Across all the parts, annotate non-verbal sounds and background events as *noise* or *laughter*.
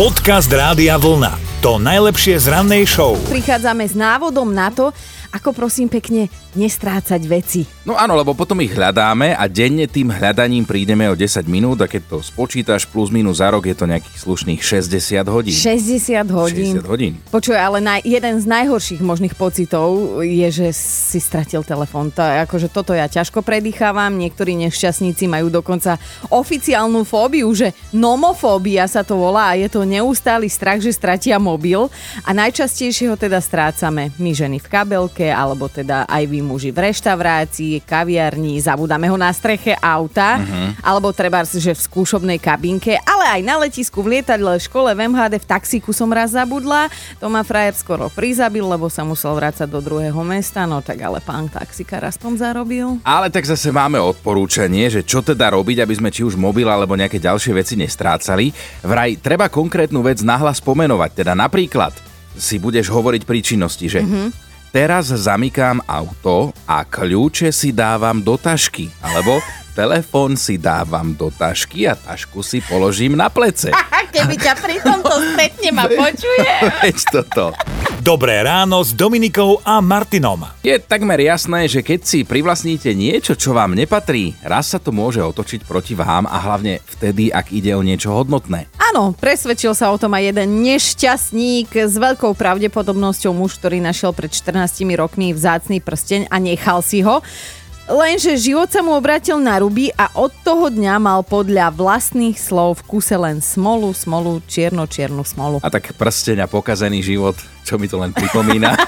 Podcast Rádia Vlna. To najlepšie z rannej show. Prichádzame s návodom na to, ako prosím pekne nestrácať veci. No áno, lebo potom ich hľadáme a denne tým hľadaním prídeme o 10 minút a keď to spočítaš plus minus za rok je to nejakých slušných 60 hodín. 60 hodín. 60 hodín. Počuj, ale na, jeden z najhorších možných pocitov je, že si stratil telefón. To, akože toto ja ťažko predýchávam, niektorí nešťastníci majú dokonca oficiálnu fóbiu, že nomofóbia sa to volá a je to neustály strach, že stratia mobil a najčastejšie ho teda strácame my ženy v kabelke, alebo teda aj vy muži v reštaurácii, kaviarni, zabudáme ho na streche auta, uh-huh. alebo treba, že v skúšobnej kabinke, ale aj na letisku, v lietadle, v škole, v MHD, v taxíku som raz zabudla. To ma frajer skoro prizabil, lebo sa musel vrácať do druhého mesta, no tak ale pán taxikár aspoň zarobil. Ale tak zase máme odporúčanie, že čo teda robiť, aby sme či už mobil alebo nejaké ďalšie veci nestrácali. Vraj treba konkrétnu vec nahlas pomenovať, teda napríklad si budeš hovoriť pri činnosti, že mm-hmm teraz zamykám auto a kľúče si dávam do tašky. Alebo telefón si dávam do tašky a tašku si položím na plece. *laughs* Keby ťa pri tomto stretnem a počuje. Veď toto. Dobré ráno s Dominikou a Martinom. Je takmer jasné, že keď si privlastníte niečo, čo vám nepatrí, raz sa to môže otočiť proti vám a hlavne vtedy, ak ide o niečo hodnotné. Áno, presvedčil sa o tom aj jeden nešťastník s veľkou pravdepodobnosťou muž, ktorý našiel pred 14 rokmi vzácný prsteň a nechal si ho. Lenže život sa mu obratil na ruby a od toho dňa mal podľa vlastných slov v kuse len smolu, smolu, čierno, čiernu smolu. A tak prsteň a pokazený život, čo mi to len pripomína.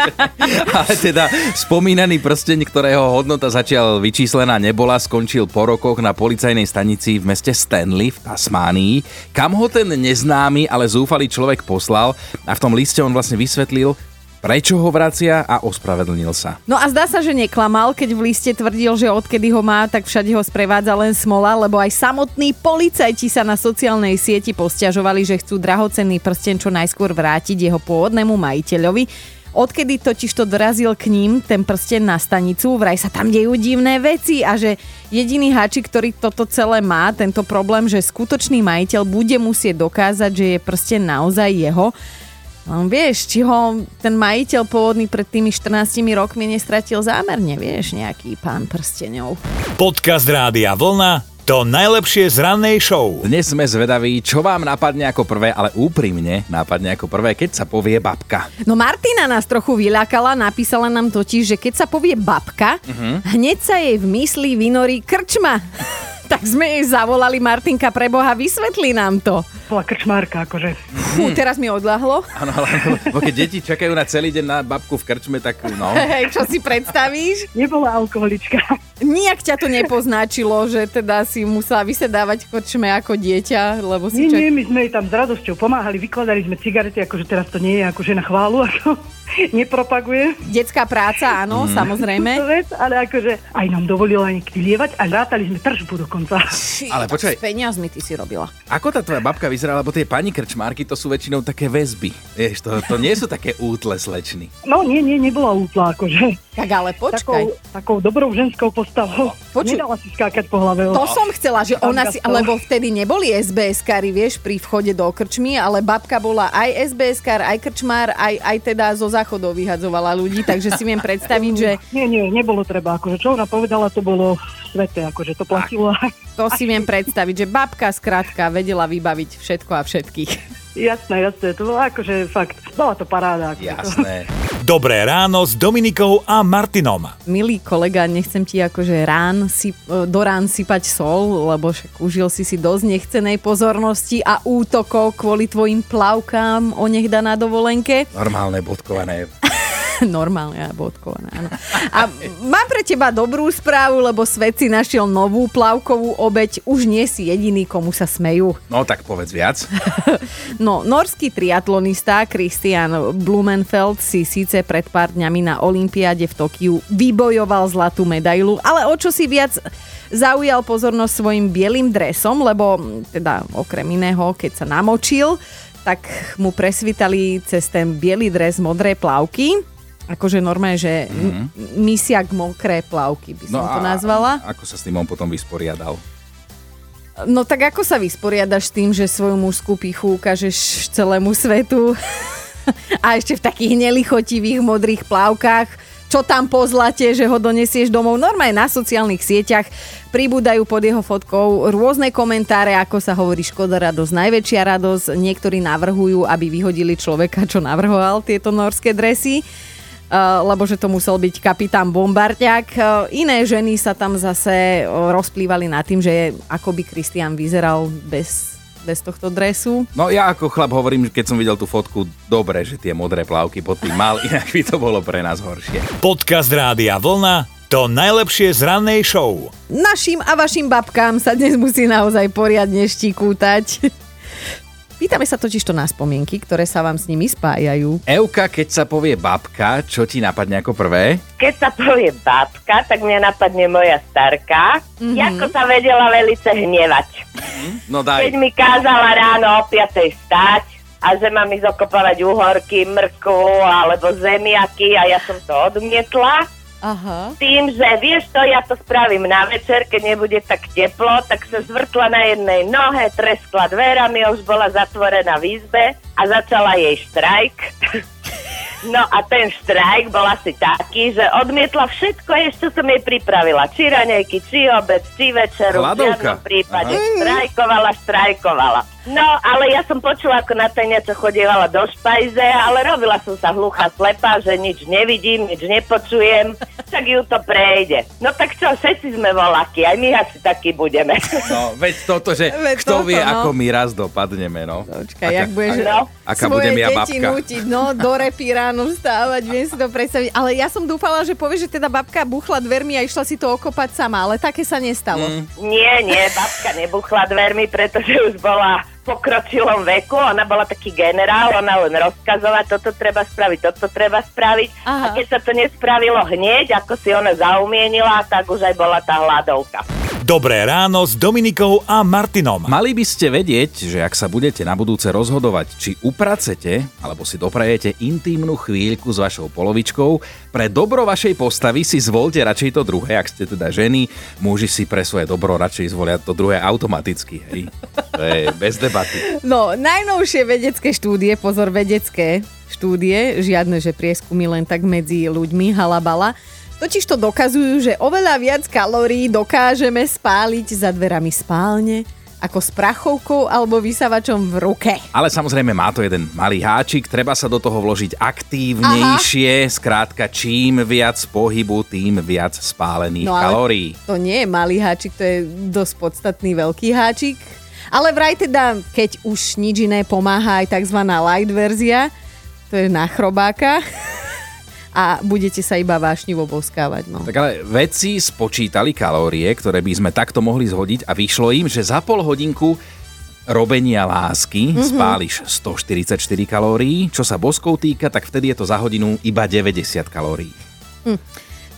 *laughs* Ale teda spomínaný prsteň, ktorého hodnota zatiaľ vyčíslená nebola, skončil po rokoch na policajnej stanici v meste Stanley v Tasmánii, kam ho ten neznámy, ale zúfalý človek poslal a v tom liste on vlastne vysvetlil, prečo ho vracia a ospravedlnil sa. No a zdá sa, že neklamal, keď v liste tvrdil, že odkedy ho má, tak všade ho sprevádza len smola, lebo aj samotní policajti sa na sociálnej sieti posťažovali, že chcú drahocenný prsten čo najskôr vrátiť jeho pôvodnému majiteľovi. Odkedy totiž to dorazil k ním ten prsten na stanicu, vraj sa tam dejú divné veci a že jediný háčik, ktorý toto celé má, tento problém, že skutočný majiteľ bude musieť dokázať, že je prsten naozaj jeho. Vieš, či ho ten majiteľ pôvodný pred tými 14 rokmi nestratil zámerne, vieš, nejaký pán prstenov. Podcast Rádia Vlna to najlepšie z rannej show. Dnes sme zvedaví, čo vám napadne ako prvé, ale úprimne napadne ako prvé, keď sa povie babka. No Martina nás trochu vyľakala, napísala nám totiž, že keď sa povie babka, uh-huh. hneď sa jej v mysli vynorí krčma. Tak sme jej zavolali, Martinka, preboha, vysvetli nám to bola krčmárka, akože. Fú, teraz mi odľahlo. Áno, ale keď deti čakajú na celý deň na babku v krčme, tak no. *laughs* Hej, čo si predstavíš? Nebola alkoholička. Nijak ťa to nepoznačilo, že teda si musela vysedávať krčme ako dieťa, lebo si... Nie, čak... nie, my sme jej tam s radosťou pomáhali, vykladali sme cigarety, akože teraz to nie je akože na chválu, ako *laughs* nepropaguje. Detská práca, áno, mm. samozrejme. *laughs* Vec, ale akože aj nám dovolila niekedy lievať a rátali sme tržbu dokonca. ale počkaj. S peniazmi ty si robila. Ako tá tvoja babka vyzerá, lebo tie pani krčmárky to sú väčšinou také väzby. Vieš, to, to nie sú také útle slečny. No nie, nie, nebola útla, akože. Tak ale počkaj. Takou, takou dobrou ženskou postavou. Počuj, Nedala si skákať po hlave. To som chcela, že ona si, lebo vtedy neboli SBS-kári, vieš, pri vchode do krčmy, ale babka bola aj SBS-kár, aj krčmár, aj, aj teda zo záchodov vyhadzovala ľudí, takže si viem predstaviť, že... *laughs* Nie, nie, nebolo treba, akože čo ona povedala, to bolo svete, akože to platilo. To si viem predstaviť, že babka skrátka vedela vybaviť všetko a všetkých. Jasné, jasné, to bolo akože fakt, bola to paráda. Akože jasné. *laughs* Dobré ráno s Dominikou a Martinom. Milý kolega, nechcem ti akože rán si, do rán sypať sol, lebo však užil si si dosť nechcenej pozornosti a útokov kvôli tvojim plavkám o na dovolenke. Normálne bodkované *laughs* Normálne a bodkované, áno. A mám pre teba dobrú správu, lebo svet si našiel novú plavkovú obeď. Už nie si jediný, komu sa smejú. No tak povedz viac. *laughs* no, norský triatlonista Christian Blumenfeld si síce pred pár dňami na Olympiáde v Tokiu vybojoval zlatú medailu, ale o čo si viac zaujal pozornosť svojim bielým dresom, lebo teda okrem iného, keď sa namočil, tak mu presvitali cez ten biely dres modré plavky akože normálne, že mm-hmm. misiak mokré plavky by som no to nazvala. A ako sa s tým on potom vysporiadal? No tak ako sa vysporiadaš s tým, že svoju mužskú pichu ukážeš celému svetu *laughs* a ešte v takých nelichotivých modrých plávkach, čo tam po zlate, že ho donesieš domov. Normálne na sociálnych sieťach pribúdajú pod jeho fotkou rôzne komentáre, ako sa hovorí Škoda radosť, najväčšia radosť. Niektorí navrhujú, aby vyhodili človeka, čo navrhoval tieto norské dresy. Uh, lebo že to musel byť kapitán Bombardiak. Uh, iné ženy sa tam zase uh, rozplývali nad tým, že ako by Kristian vyzeral bez bez tohto dresu. No ja ako chlap hovorím, že keď som videl tú fotku, dobre, že tie modré plavky pod tým mal, *laughs* inak by to bolo pre nás horšie. Podcast Rádia Vlna to najlepšie z rannej show. Našim a vašim babkám sa dnes musí naozaj poriadne štikútať. *laughs* Pýtame sa totiž to na spomienky, ktoré sa vám s nimi spájajú. Euka, keď sa povie babka, čo ti napadne ako prvé? Keď sa povie babka, tak mňa napadne moja starka, mm-hmm. ako sa vedela velice hnevať. No daj. Keď mi kázala ráno o 5 stať a že mám ísť okopávať uhorky, mrku alebo zemiaky a ja som to odmietla. Aha. Tým, že vieš to, ja to spravím na večer, keď nebude tak teplo, tak sa zvrtla na jednej nohe, treskla dverami, už bola zatvorená v izbe a začala jej štrajk. *laughs* No a ten štrajk bol asi taký, že odmietla všetko, ešte som jej pripravila. Či raňajky, či obed, či večeru. Hladovka. V prípade. Štrajkovala, štrajkovala. No, ale ja som počula, ako na tej niečo chodievala do špajze, ale robila som sa hluchá slepá, že nič nevidím, nič nepočujem, tak ju to prejde. No tak čo, všetci sme voláky, aj my asi takí budeme. No, veď toto, že Veď kto toto, vie, no. ako my raz dopadneme, no. Počkaj, jak budeš No. Aká svoje budem ja deti babka. nútiť, no, do repy ráno vstávať, viem si to predstaviť. Ale ja som dúfala, že povieš, že teda babka buchla dvermi a išla si to okopať sama, ale také sa nestalo. Mm. Nie, nie, babka nebuchla dvermi, pretože už bola pokročilom veku, ona bola taký generál, ona len rozkazovala, toto treba spraviť, toto treba spraviť. Aha. A keď sa to nespravilo hneď, ako si ona zaumienila, tak už aj bola tá hladovka. Dobré ráno s Dominikou a Martinom. Mali by ste vedieť, že ak sa budete na budúce rozhodovať, či upracete alebo si doprajete intímnu chvíľku s vašou polovičkou, pre dobro vašej postavy si zvolte radšej to druhé, ak ste teda ženy, muži si pre svoje dobro radšej zvolia to druhé automaticky, hej. To je bez debaty. No, najnovšie vedecké štúdie, pozor, vedecké štúdie, žiadne, že prieskumy len tak medzi ľuďmi, halabala, totiž to dokazujú, že oveľa viac kalórií dokážeme spáliť za dverami spálne, ako s prachovkou alebo vysávačom v ruke. Ale samozrejme má to jeden malý háčik, treba sa do toho vložiť aktívnejšie, skrátka čím viac pohybu, tým viac spálených No kalórií. To nie je malý háčik, to je dosť podstatný veľký háčik. Ale vraj teda, keď už nič iné pomáha aj tzv. light verzia, to je na chrobáka *laughs* a budete sa iba vášnivo boskávať. No. Tak ale vedci spočítali kalórie, ktoré by sme takto mohli zhodiť a vyšlo im, že za pol hodinku robenia lásky mm-hmm. spáliš 144 kalórií, čo sa boskov týka, tak vtedy je to za hodinu iba 90 kalórií.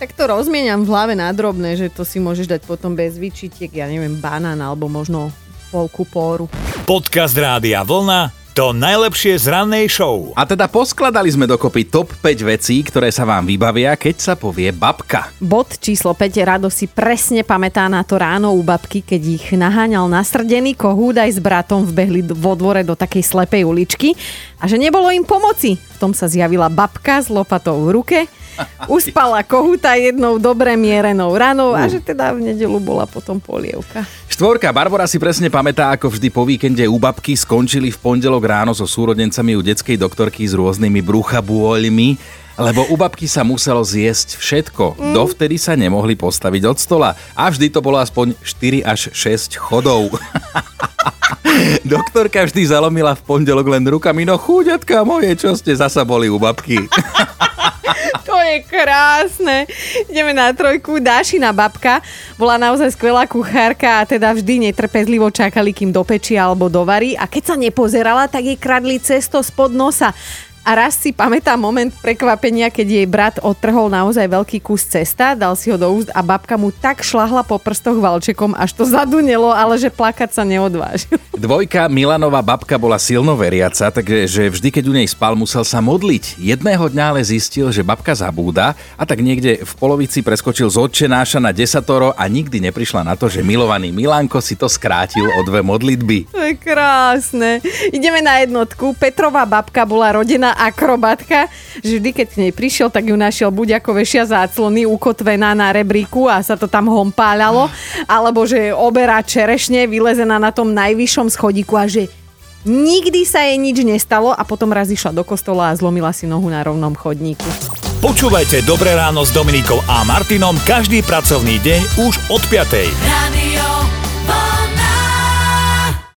Tak to rozmieniam v hlave na drobné, že to si môžeš dať potom bez vyčitiek, ja neviem, banán alebo možno polku póru. Podcast Rádia Vlna to najlepšie z rannej show. A teda poskladali sme dokopy top 5 vecí, ktoré sa vám vybavia, keď sa povie babka. Bod číslo 5. Rado si presne pamätá na to ráno u babky, keď ich naháňal nasrdený kohút aj s bratom vbehli vo dvore do takej slepej uličky a že nebolo im pomoci. V tom sa zjavila babka s lopatou v ruke, *laughs* uspala kohúta jednou dobre mierenou ranou a že teda v nedelu bola potom polievka. Štvorka, Barbara si presne pamätá, ako vždy po víkende u babky skončili v pondelok ráno so súrodencami u detskej doktorky s rôznymi bruchabôľmi, lebo u babky sa muselo zjesť všetko. Mm. Dovtedy sa nemohli postaviť od stola. A vždy to bolo aspoň 4 až 6 chodov. *laughs* Doktorka vždy zalomila v pondelok len rukami, no chúďatka moje, čo ste zasa boli u babky. *laughs* Je krásne. Ideme na trojku. Dášina babka bola naozaj skvelá kuchárka a teda vždy netrpezlivo čakali, kým dopečia alebo dovarí. A keď sa nepozerala, tak jej kradli cesto spod nosa. A raz si pamätá moment prekvapenia, keď jej brat odtrhol naozaj veľký kus cesta, dal si ho do úst a babka mu tak šlahla po prstoch valčekom, až to zadunelo, ale že plakať sa neodvážil. *laughs* Dvojka Milanová babka bola silno veriaca, takže vždy, keď u nej spal, musel sa modliť. Jedného dňa ale zistil, že babka zabúda a tak niekde v polovici preskočil z odčenáša na desatoro a nikdy neprišla na to, že milovaný Milánko si to skrátil o dve modlitby. To je krásne. Ideme na jednotku. Petrová babka bola rodená akrobatka, že vždy, keď k nej prišiel, tak ju našiel buď ako vešia záclony ukotvená na rebríku a sa to tam hompáľalo, alebo že oberá čerešne vylezená na tom najvyššom schodíku a že nikdy sa jej nič nestalo a potom raz išla do kostola a zlomila si nohu na rovnom chodníku. Počúvajte Dobré ráno s Dominikou a Martinom každý pracovný deň už od 5. Radio